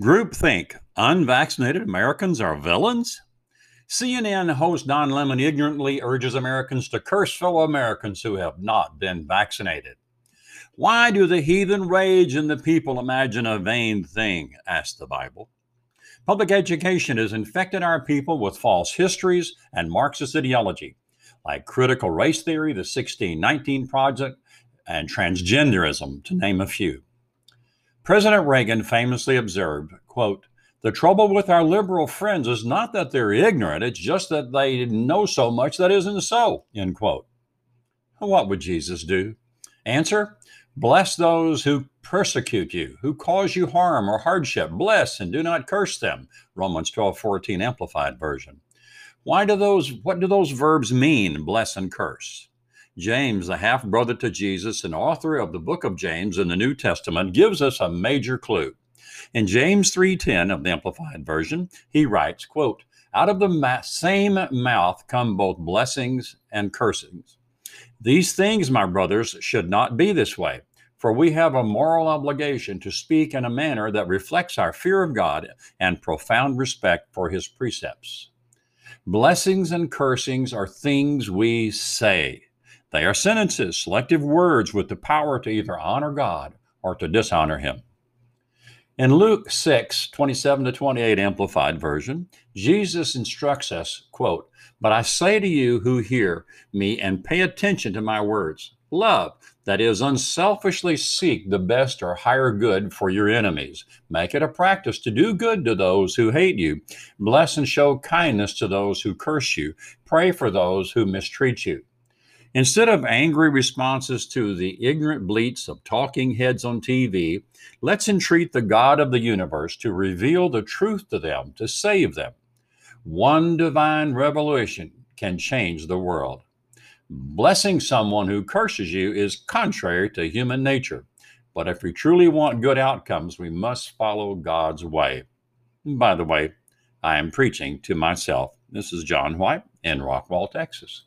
Groupthink unvaccinated Americans are villains? CNN host Don Lemon ignorantly urges Americans to curse fellow Americans who have not been vaccinated. Why do the heathen rage and the people imagine a vain thing? asked the Bible. Public education has infected our people with false histories and Marxist ideology, like critical race theory, the 1619 Project, and transgenderism, to name a few. President Reagan famously observed, quote, the trouble with our liberal friends is not that they're ignorant, it's just that they know so much that isn't so, end quote. What would Jesus do? Answer, bless those who persecute you, who cause you harm or hardship. Bless and do not curse them. Romans 12, 14 Amplified Version. Why do those, what do those verbs mean, bless and curse? James, the half brother to Jesus and author of the book of James in the New Testament, gives us a major clue. In James 3:10 of the Amplified Version, he writes, quote, "Out of the ma- same mouth come both blessings and cursings. These things, my brothers, should not be this way, for we have a moral obligation to speak in a manner that reflects our fear of God and profound respect for his precepts. Blessings and cursings are things we say. They are sentences, selective words with the power to either honor God or to dishonor Him. In Luke 6, 27 to 28 Amplified Version, Jesus instructs us, quote, But I say to you who hear me and pay attention to my words, love, that is, unselfishly seek the best or higher good for your enemies. Make it a practice to do good to those who hate you. Bless and show kindness to those who curse you. Pray for those who mistreat you. Instead of angry responses to the ignorant bleats of talking heads on TV, let's entreat the God of the universe to reveal the truth to them, to save them. One divine revelation can change the world. Blessing someone who curses you is contrary to human nature. But if we truly want good outcomes, we must follow God's way. by the way, I am preaching to myself. This is John White in Rockwall, Texas.